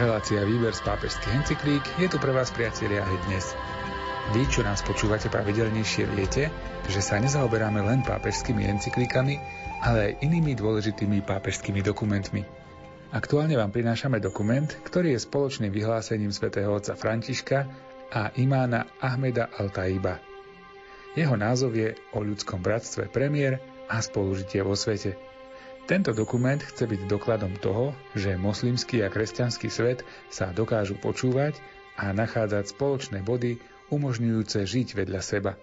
Relácia Výber z pápežských encyklík je tu pre vás, priatelia, aj dnes. Vy, čo nás počúvate pravidelnejšie, viete, že sa nezaoberáme len pápežskými encyklíkami, ale aj inými dôležitými pápežskými dokumentmi. Aktuálne vám prinášame dokument, ktorý je spoločným vyhlásením svätého otca Františka a imána Ahmeda Al-Taiba. Jeho názov je o ľudskom bratstve premiér a spolužitie vo svete – tento dokument chce byť dokladom toho, že moslimský a kresťanský svet sa dokážu počúvať a nachádzať spoločné body umožňujúce žiť vedľa seba.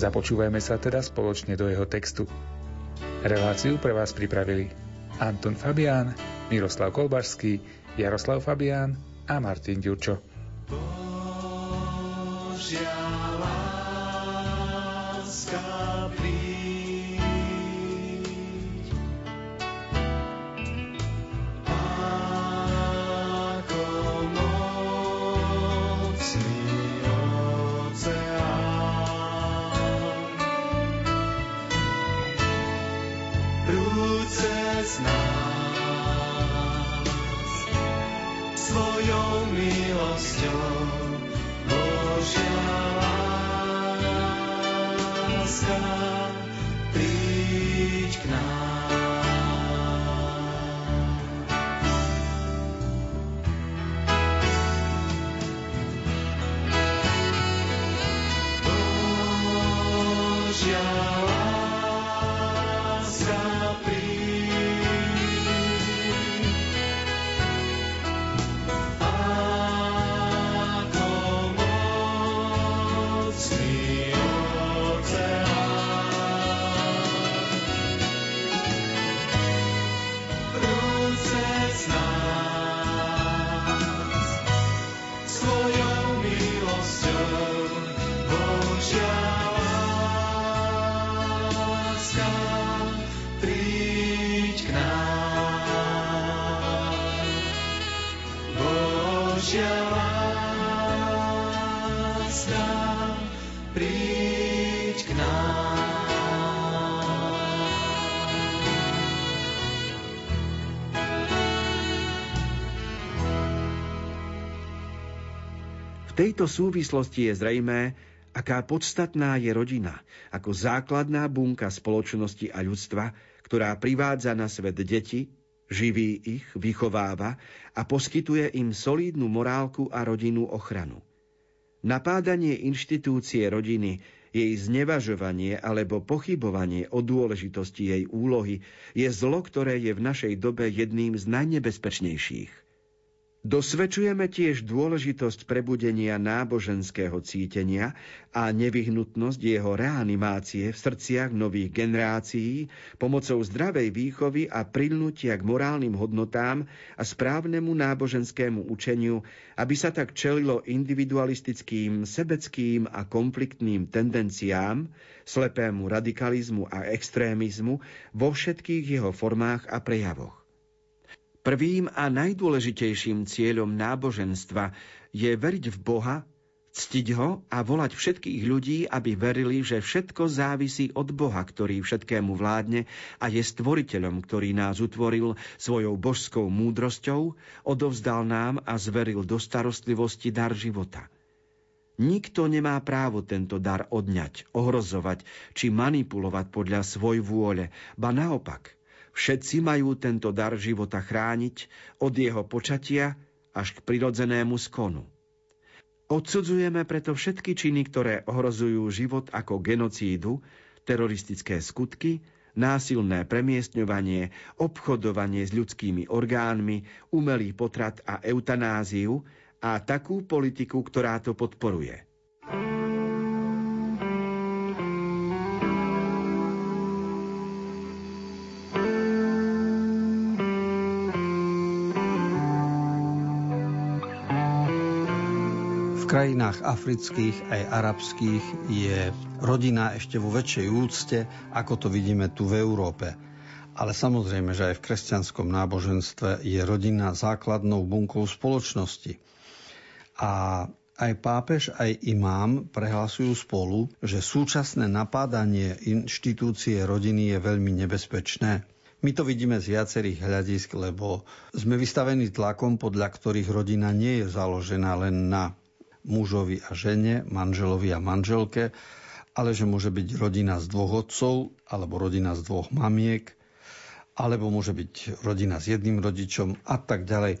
Započúvajme sa teda spoločne do jeho textu. Reláciu pre vás pripravili Anton Fabián, Miroslav Kolbašský, Jaroslav Fabián a Martin Ďurčo. Božia tejto súvislosti je zrejmé, aká podstatná je rodina ako základná bunka spoločnosti a ľudstva, ktorá privádza na svet deti, živí ich, vychováva a poskytuje im solídnu morálku a rodinnú ochranu. Napádanie inštitúcie rodiny, jej znevažovanie alebo pochybovanie o dôležitosti jej úlohy je zlo, ktoré je v našej dobe jedným z najnebezpečnejších – Dosvedčujeme tiež dôležitosť prebudenia náboženského cítenia a nevyhnutnosť jeho reanimácie v srdciach nových generácií pomocou zdravej výchovy a prilnutia k morálnym hodnotám a správnemu náboženskému učeniu, aby sa tak čelilo individualistickým, sebeckým a konfliktným tendenciám, slepému radikalizmu a extrémizmu vo všetkých jeho formách a prejavoch. Prvým a najdôležitejším cieľom náboženstva je veriť v Boha, ctiť ho a volať všetkých ľudí, aby verili, že všetko závisí od Boha, ktorý všetkému vládne a je stvoriteľom, ktorý nás utvoril svojou božskou múdrosťou, odovzdal nám a zveril do starostlivosti dar života. Nikto nemá právo tento dar odňať, ohrozovať či manipulovať podľa svoj vôle, ba naopak – Všetci majú tento dar života chrániť od jeho počatia až k prirodzenému skonu. Odsudzujeme preto všetky činy, ktoré ohrozujú život ako genocídu, teroristické skutky, násilné premiestňovanie, obchodovanie s ľudskými orgánmi, umelý potrat a eutanáziu a takú politiku, ktorá to podporuje. Krajinách afrických aj arabských je rodina ešte vo väčšej úcte, ako to vidíme tu v Európe. Ale samozrejme, že aj v kresťanskom náboženstve je rodina základnou bunkou spoločnosti. A aj pápež, aj imám prehlasujú spolu, že súčasné napádanie inštitúcie rodiny je veľmi nebezpečné. My to vidíme z viacerých hľadisk, lebo sme vystavení tlakom, podľa ktorých rodina nie je založená len na mužovi a žene, manželovi a manželke, ale že môže byť rodina z dvoch otcov, alebo rodina z dvoch mamiek, alebo môže byť rodina s jedným rodičom a tak ďalej.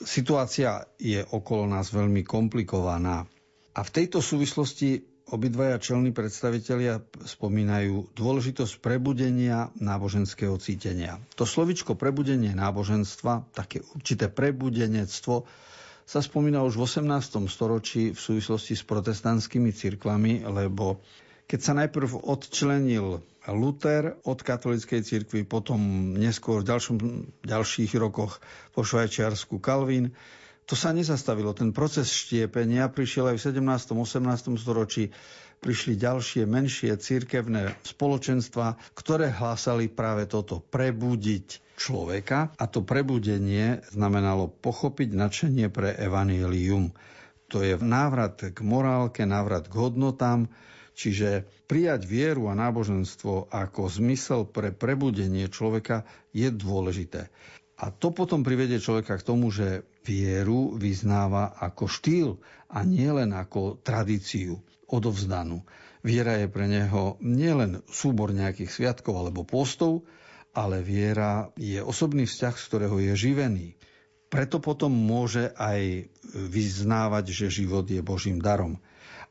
Situácia je okolo nás veľmi komplikovaná. A v tejto súvislosti obidvaja čelní predstavitelia spomínajú dôležitosť prebudenia náboženského cítenia. To slovičko prebudenie náboženstva, také určité prebudenectvo, sa spomína už v 18. storočí v súvislosti s protestantskými cirkvami, lebo keď sa najprv odčlenil Luther od katolíckej cirkvi, potom neskôr v ďalšom, ďalších rokoch po Švajčiarsku Kalvín, to sa nezastavilo. Ten proces štiepenia prišiel aj v 17. 18. storočí. Prišli ďalšie menšie církevné spoločenstva, ktoré hlásali práve toto prebudiť človeka a to prebudenie znamenalo pochopiť nadšenie pre evanílium. To je návrat k morálke, návrat k hodnotám, čiže prijať vieru a náboženstvo ako zmysel pre prebudenie človeka je dôležité. A to potom privedie človeka k tomu, že vieru vyznáva ako štýl a nielen ako tradíciu odovzdanú. Viera je pre neho nielen súbor nejakých sviatkov alebo postov, ale viera je osobný vzťah, z ktorého je živený. Preto potom môže aj vyznávať, že život je Božím darom.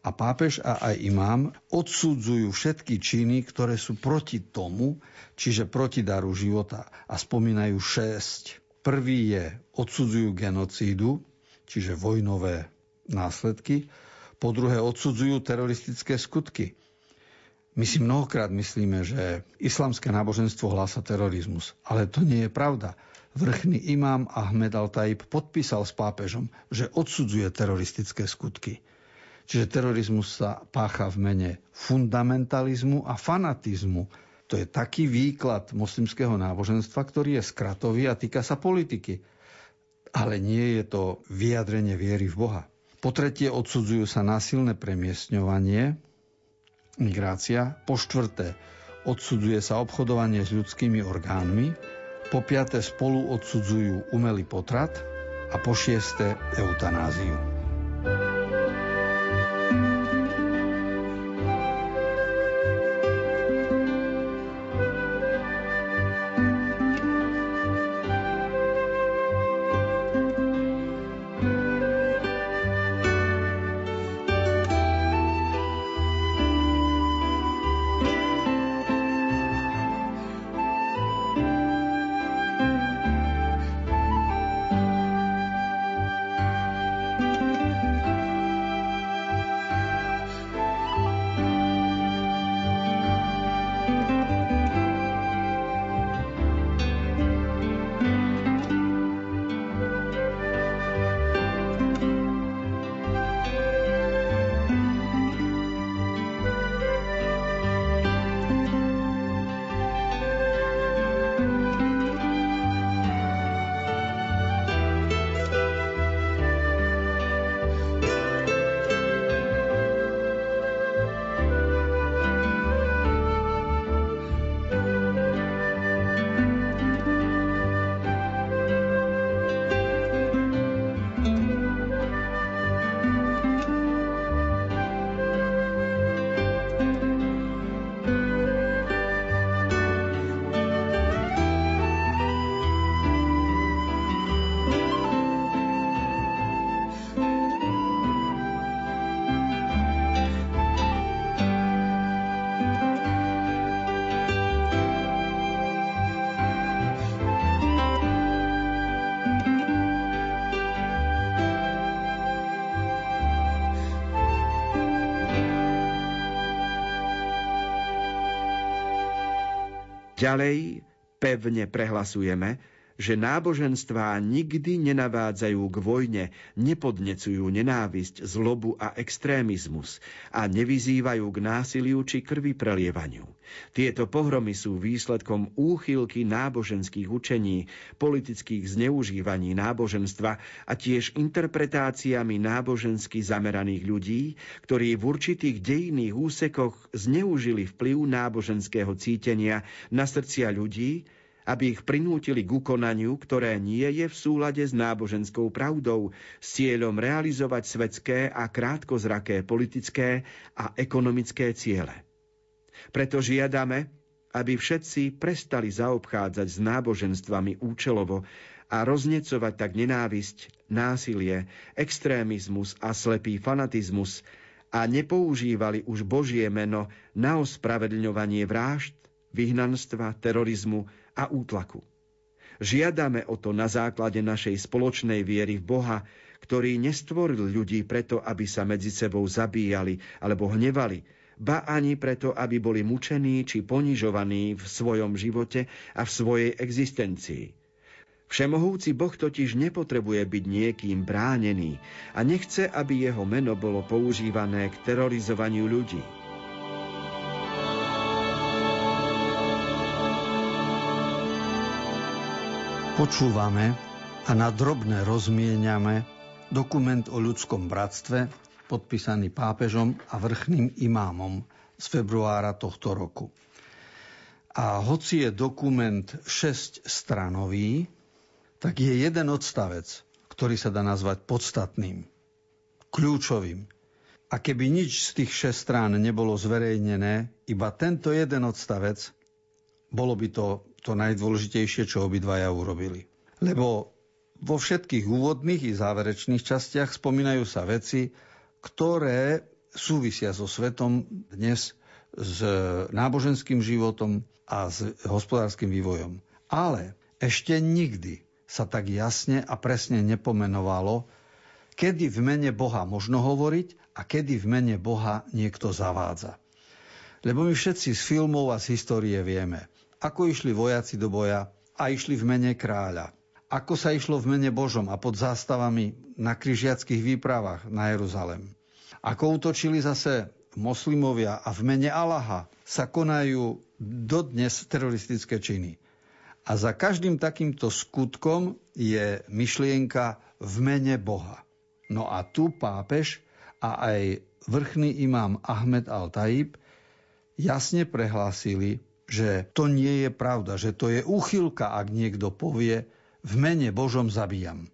A pápež a aj imám odsudzujú všetky činy, ktoré sú proti tomu, čiže proti daru života. A spomínajú šesť. Prvý je odsudzujú genocídu, čiže vojnové následky. Po druhé odsudzujú teroristické skutky. My si mnohokrát myslíme, že islamské náboženstvo hlása terorizmus, ale to nie je pravda. Vrchný imám Ahmed Al-Taib podpísal s pápežom, že odsudzuje teroristické skutky. Čiže terorizmus sa pácha v mene fundamentalizmu a fanatizmu. To je taký výklad moslimského náboženstva, ktorý je skratový a týka sa politiky. Ale nie je to vyjadrenie viery v Boha. Po tretie odsudzujú sa násilné premiestňovanie, migrácia. Po štvrté odsudzuje sa obchodovanie s ľudskými orgánmi. Po piaté spolu odsudzujú umelý potrat. A po šiesté eutanáziu. Ďalej pevne prehlasujeme, že náboženstvá nikdy nenavádzajú k vojne, nepodnecujú nenávisť, zlobu a extrémizmus a nevyzývajú k násiliu či krvi prelievaniu. Tieto pohromy sú výsledkom úchylky náboženských učení, politických zneužívaní náboženstva a tiež interpretáciami nábožensky zameraných ľudí, ktorí v určitých dejných úsekoch zneužili vplyv náboženského cítenia na srdcia ľudí aby ich prinútili k ukonaniu, ktoré nie je v súlade s náboženskou pravdou, s cieľom realizovať svetské a krátkozraké politické a ekonomické ciele. Preto žiadame, aby všetci prestali zaobchádzať s náboženstvami účelovo a roznecovať tak nenávisť, násilie, extrémizmus a slepý fanatizmus a nepoužívali už Božie meno na ospravedlňovanie vražd, vyhnanstva, terorizmu a útlaku. Žiadame o to na základe našej spoločnej viery v Boha, ktorý nestvoril ľudí preto, aby sa medzi sebou zabíjali alebo hnevali, ba ani preto, aby boli mučení či ponižovaní v svojom živote a v svojej existencii. Všemohúci Boh totiž nepotrebuje byť niekým bránený a nechce, aby jeho meno bolo používané k terorizovaniu ľudí. Počúvame a na drobné rozmieniame dokument o ľudskom bratstve, podpísaný pápežom a vrchným imámom z februára tohto roku. A hoci je dokument 6 stranový, tak je jeden odstavec, ktorý sa dá nazvať podstatným, kľúčovým. A keby nič z tých 6 strán nebolo zverejnené, iba tento jeden odstavec, bolo by to to najdôležitejšie, čo obidvaja urobili. Lebo vo všetkých úvodných i záverečných častiach spomínajú sa veci, ktoré súvisia so svetom dnes, s náboženským životom a s hospodárskym vývojom. Ale ešte nikdy sa tak jasne a presne nepomenovalo, kedy v mene Boha možno hovoriť a kedy v mene Boha niekto zavádza. Lebo my všetci z filmov a z histórie vieme, ako išli vojaci do boja a išli v mene kráľa. Ako sa išlo v mene Božom a pod zástavami na križiackých výpravách na Jeruzalem. Ako útočili zase moslimovia a v mene Allaha sa konajú dodnes teroristické činy. A za každým takýmto skutkom je myšlienka v mene Boha. No a tu pápež a aj vrchný imám Ahmed al-Taib jasne prehlásili, že to nie je pravda, že to je úchylka, ak niekto povie, v mene Božom zabíjam.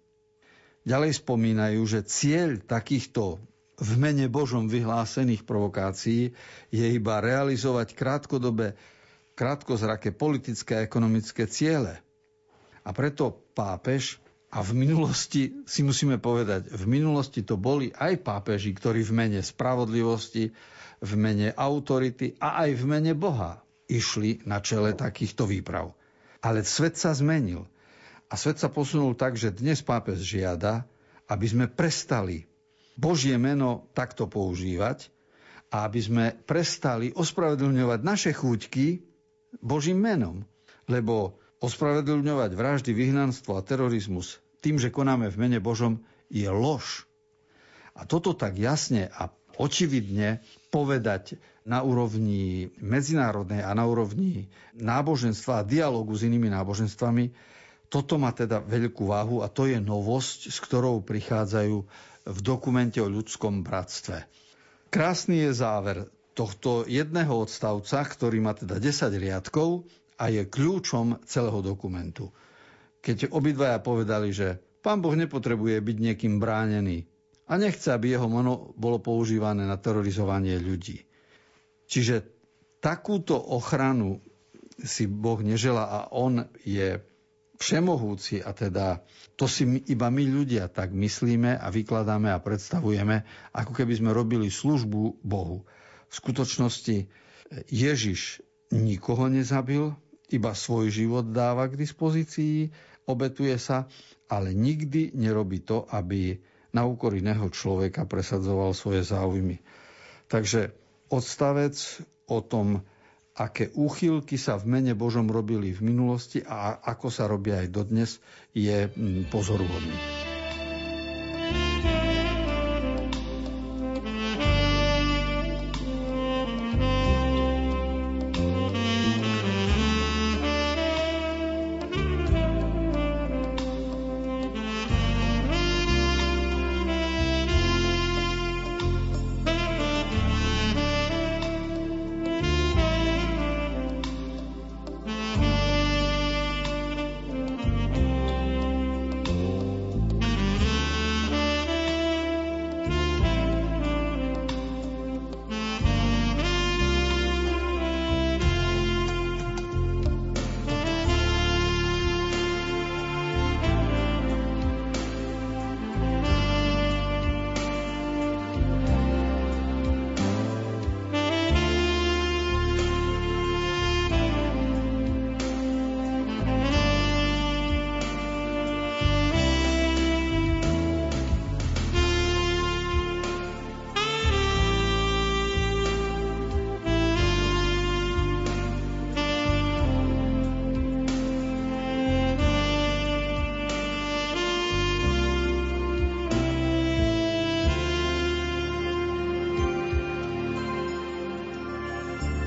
Ďalej spomínajú, že cieľ takýchto v mene Božom vyhlásených provokácií je iba realizovať krátkodobé, krátkozraké politické a ekonomické ciele. A preto pápež, a v minulosti si musíme povedať, v minulosti to boli aj pápeži, ktorí v mene spravodlivosti, v mene autority a aj v mene Boha išli na čele takýchto výprav. Ale svet sa zmenil. A svet sa posunul tak, že dnes pápež žiada, aby sme prestali Božie meno takto používať a aby sme prestali ospravedlňovať naše chúťky Božím menom. Lebo ospravedlňovať vraždy, vyhnanstvo a terorizmus tým, že konáme v mene Božom, je lož. A toto tak jasne a očividne povedať na úrovni medzinárodnej a na úrovni náboženstva a dialogu s inými náboženstvami, toto má teda veľkú váhu a to je novosť, s ktorou prichádzajú v dokumente o ľudskom bratstve. Krásny je záver tohto jedného odstavca, ktorý má teda 10 riadkov a je kľúčom celého dokumentu. Keď obidvaja povedali, že pán Boh nepotrebuje byť niekým bránený a nechce, aby jeho meno bolo používané na terorizovanie ľudí. Čiže takúto ochranu si Boh nežela a on je všemohúci a teda to si my, iba my ľudia tak myslíme a vykladáme a predstavujeme, ako keby sme robili službu Bohu. V skutočnosti Ježiš nikoho nezabil, iba svoj život dáva k dispozícii, obetuje sa, ale nikdy nerobí to, aby na úkor iného človeka presadzoval svoje záujmy. Takže odstavec o tom, aké úchylky sa v mene Božom robili v minulosti a ako sa robia aj dodnes, je mm, pozoruhodný.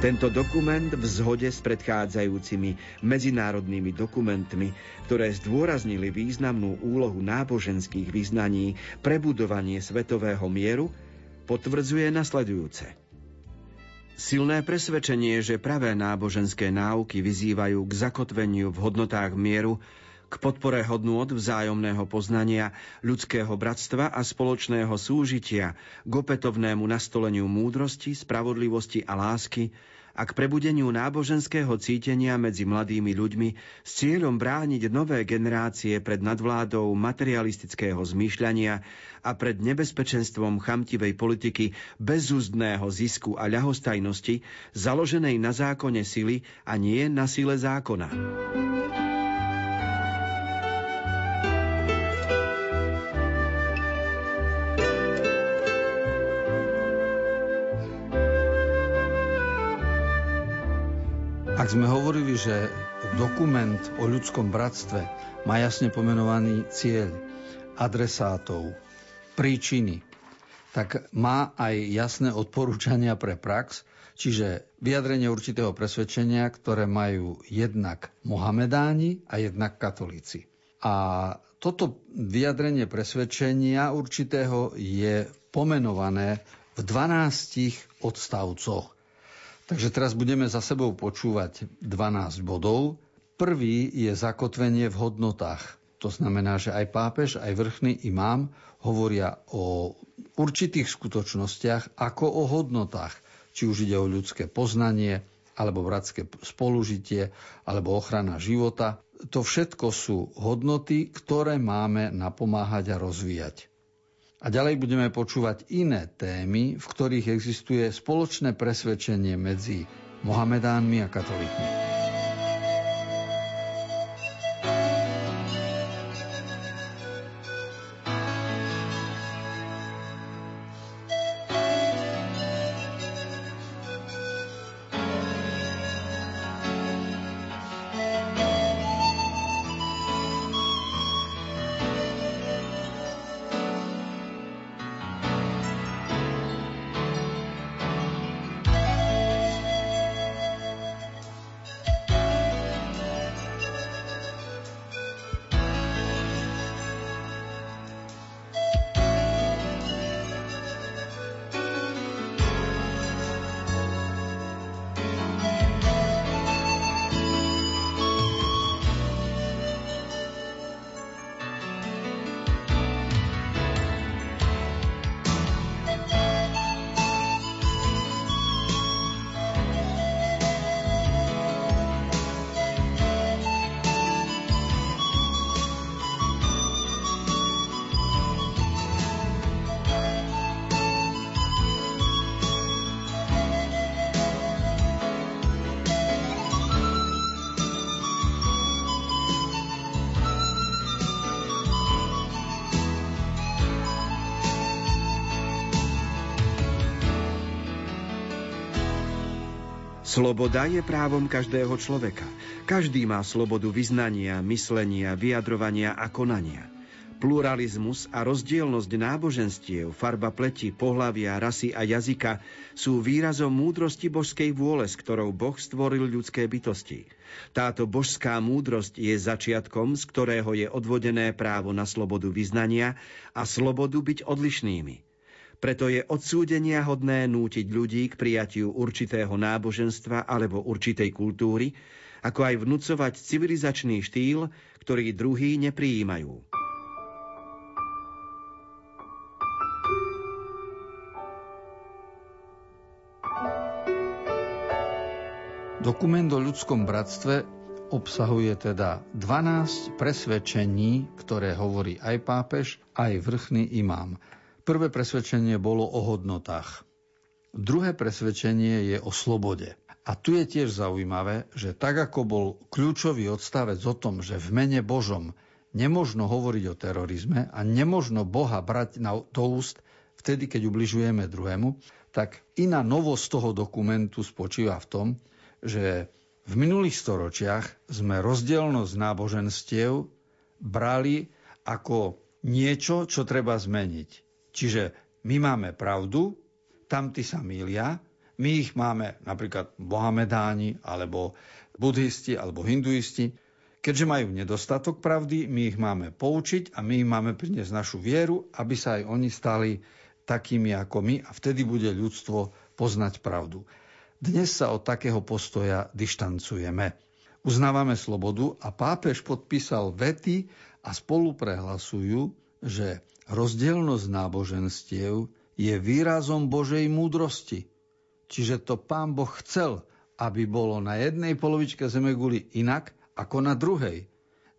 Tento dokument v zhode s predchádzajúcimi medzinárodnými dokumentmi, ktoré zdôraznili významnú úlohu náboženských vyznaní pre budovanie svetového mieru, potvrdzuje nasledujúce. Silné presvedčenie, že pravé náboženské náuky vyzývajú k zakotveniu v hodnotách mieru, k podpore hodnôt vzájomného poznania, ľudského bratstva a spoločného súžitia, k opätovnému nastoleniu múdrosti, spravodlivosti a lásky a k prebudeniu náboženského cítenia medzi mladými ľuďmi s cieľom brániť nové generácie pred nadvládou materialistického zmýšľania a pred nebezpečenstvom chamtivej politiky bezúzdného zisku a ľahostajnosti, založenej na zákone sily a nie na sile zákona. Ak sme hovorili, že dokument o ľudskom bratstve má jasne pomenovaný cieľ, adresátov, príčiny, tak má aj jasné odporúčania pre prax, čiže vyjadrenie určitého presvedčenia, ktoré majú jednak Mohamedáni a jednak katolíci. A toto vyjadrenie presvedčenia určitého je pomenované v 12 odstavcoch. Takže teraz budeme za sebou počúvať 12 bodov. Prvý je zakotvenie v hodnotách. To znamená, že aj pápež, aj vrchný imám hovoria o určitých skutočnostiach ako o hodnotách. Či už ide o ľudské poznanie, alebo bratské spolužitie, alebo ochrana života. To všetko sú hodnoty, ktoré máme napomáhať a rozvíjať. A ďalej budeme počúvať iné témy, v ktorých existuje spoločné presvedčenie medzi Mohamedánmi a katolíkmi. Sloboda je právom každého človeka. Každý má slobodu vyznania, myslenia, vyjadrovania a konania. Pluralizmus a rozdielnosť náboženstiev, farba pleti, pohlavia, rasy a jazyka sú výrazom múdrosti božskej vôle, s ktorou Boh stvoril ľudské bytosti. Táto božská múdrosť je začiatkom, z ktorého je odvodené právo na slobodu vyznania a slobodu byť odlišnými. Preto je odsúdenia hodné nútiť ľudí k prijatiu určitého náboženstva alebo určitej kultúry, ako aj vnúcovať civilizačný štýl, ktorý druhý neprijímajú. Dokument o ľudskom bratstve obsahuje teda 12 presvedčení, ktoré hovorí aj pápež, aj vrchný imám. Prvé presvedčenie bolo o hodnotách. Druhé presvedčenie je o slobode. A tu je tiež zaujímavé, že tak ako bol kľúčový odstavec o tom, že v mene Božom nemožno hovoriť o terorizme a nemožno Boha brať na, do úst vtedy, keď ubližujeme druhému, tak iná novosť toho dokumentu spočíva v tom, že v minulých storočiach sme rozdielnosť náboženstiev brali ako niečo, čo treba zmeniť. Čiže my máme pravdu, tamty sa mília, My ich máme napríklad Mohamedáni, alebo budhisti, alebo hinduisti. Keďže majú nedostatok pravdy, my ich máme poučiť a my im máme priniesť našu vieru, aby sa aj oni stali takými ako my a vtedy bude ľudstvo poznať pravdu. Dnes sa od takého postoja dištancujeme. Uznávame slobodu a pápež podpísal vety a spolu prehlasujú, že rozdielnosť náboženstiev je výrazom Božej múdrosti. Čiže to pán Boh chcel, aby bolo na jednej polovičke zemeguli inak ako na druhej.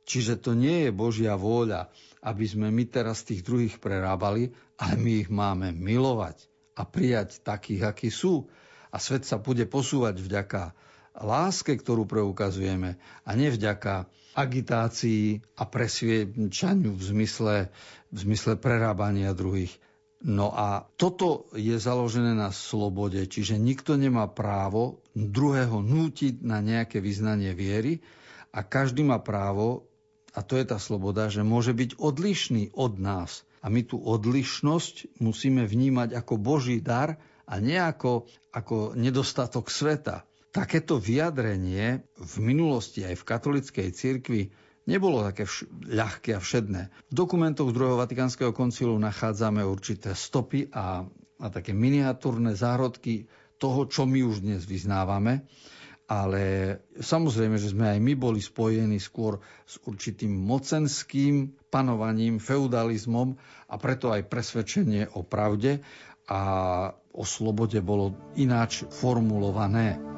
Čiže to nie je Božia vôľa, aby sme my teraz tých druhých prerábali, ale my ich máme milovať a prijať takých, akí sú. A svet sa bude posúvať vďaka láske, ktorú preukazujeme a nie vďaka agitácii a presviečaniu v zmysle, v zmysle prerábania druhých. No a toto je založené na slobode, čiže nikto nemá právo druhého nútiť na nejaké vyznanie viery a každý má právo, a to je tá sloboda, že môže byť odlišný od nás. A my tú odlišnosť musíme vnímať ako Boží dar a nie ako, ako nedostatok sveta. Takéto vyjadrenie v minulosti aj v katolickej cirkvi nebolo také vš- ľahké a všedné. V dokumentoch druhého Vatikánskeho koncilu nachádzame určité stopy a, a také miniatúrne zárodky toho, čo my už dnes vyznávame. Ale samozrejme, že sme aj my boli spojení skôr s určitým mocenským panovaním, feudalizmom a preto aj presvedčenie o pravde a o slobode bolo ináč formulované.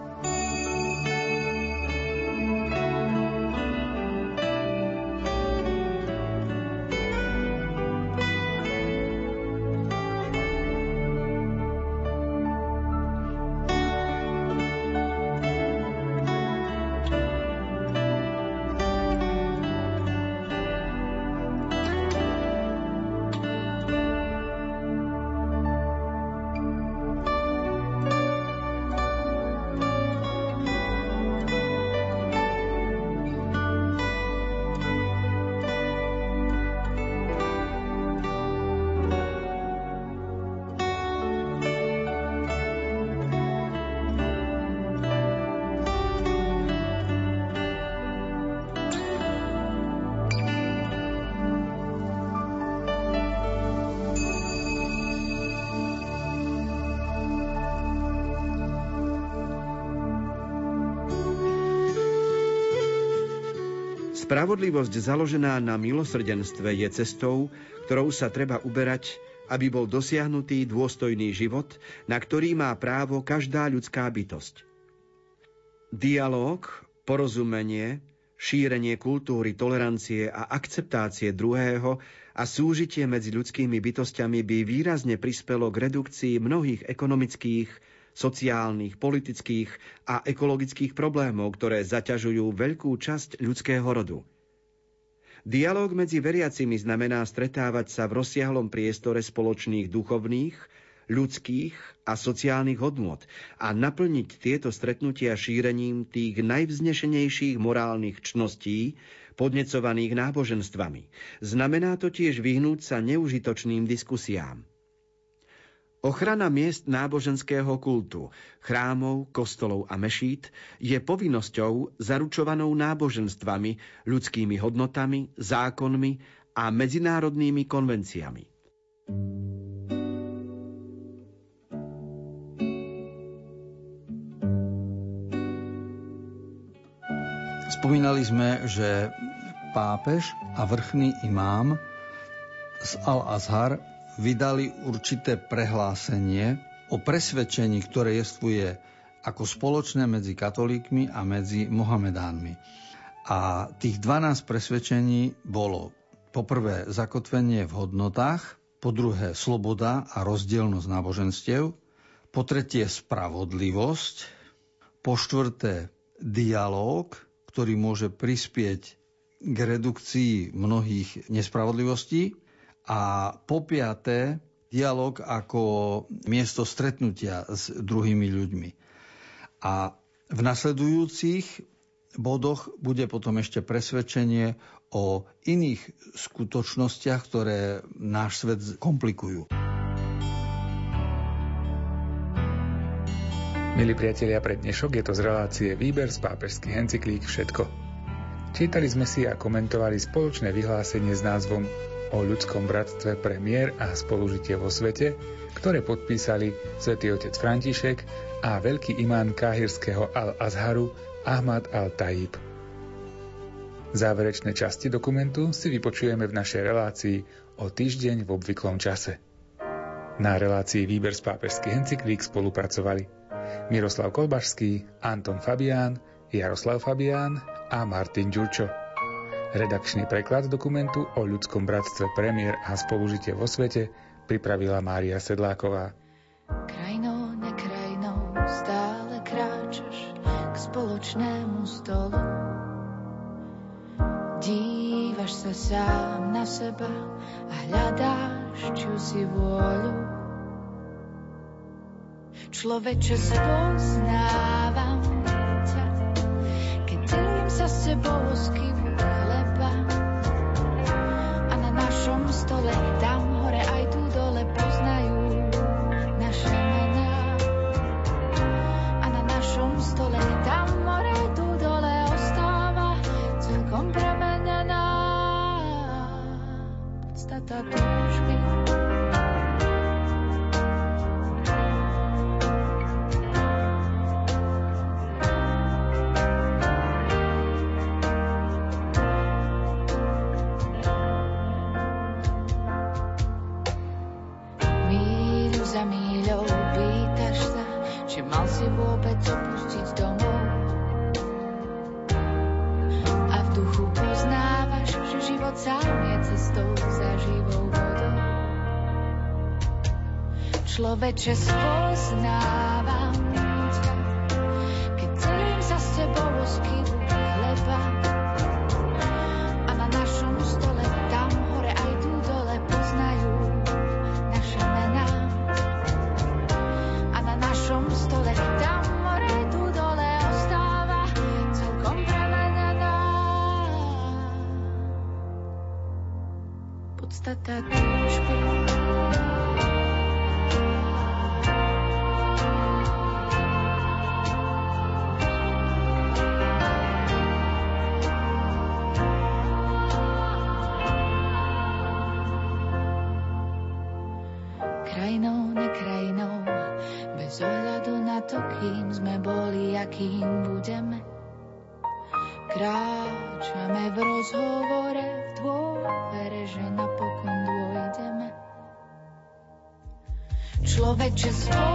Spravodlivosť založená na milosrdenstve je cestou, ktorou sa treba uberať, aby bol dosiahnutý dôstojný život, na ktorý má právo každá ľudská bytosť. Dialóg, porozumenie, šírenie kultúry, tolerancie a akceptácie druhého a súžitie medzi ľudskými bytostiami by výrazne prispelo k redukcii mnohých ekonomických, sociálnych, politických a ekologických problémov, ktoré zaťažujú veľkú časť ľudského rodu. Dialóg medzi veriacimi znamená stretávať sa v rozsiahlom priestore spoločných duchovných, ľudských a sociálnych hodnôt a naplniť tieto stretnutia šírením tých najvznešenejších morálnych čností, podnecovaných náboženstvami. Znamená to tiež vyhnúť sa neužitočným diskusiám. Ochrana miest náboženského kultu, chrámov, kostolov a mešít je povinnosťou zaručovanou náboženstvami, ľudskými hodnotami, zákonmi a medzinárodnými konvenciami. Spomínali sme, že pápež a vrchný imám z Al-Azhar vydali určité prehlásenie o presvedčení, ktoré jestvuje ako spoločné medzi katolíkmi a medzi Mohamedánmi. A tých 12 presvedčení bolo poprvé zakotvenie v hodnotách, po druhé sloboda a rozdielnosť náboženstiev, po tretie spravodlivosť, po štvrté dialóg, ktorý môže prispieť k redukcii mnohých nespravodlivostí a po piaté, dialog ako miesto stretnutia s druhými ľuďmi. A v nasledujúcich bodoch bude potom ešte presvedčenie o iných skutočnostiach, ktoré náš svet komplikujú. Milí priatelia, pre dnešok je to z relácie Výber z pápežských encyklík všetko. Čítali sme si a komentovali spoločné vyhlásenie s názvom o ľudskom bratstve pre mier a spolužitie vo svete, ktoré podpísali svätý otec František a veľký imán káhirského Al-Azharu Ahmad al-Tajib. Záverečné časti dokumentu si vypočujeme v našej relácii o týždeň v obvyklom čase. Na relácii Výber z pápežských encyklík spolupracovali Miroslav Kolbašský, Anton Fabián, Jaroslav Fabián a Martin Ďurčo. Redakčný preklad dokumentu o ľudskom bratstve premiér a spolužitie vo svete pripravila Mária Sedláková. Krajinou, nekrajinou stále kráčaš k spoločnému stolu. Dívaš sa sám na seba a hľadáš si vôľu Človeče, spoznávam ťa, keď delím sa s z chleba. Človeče spoznávam človeče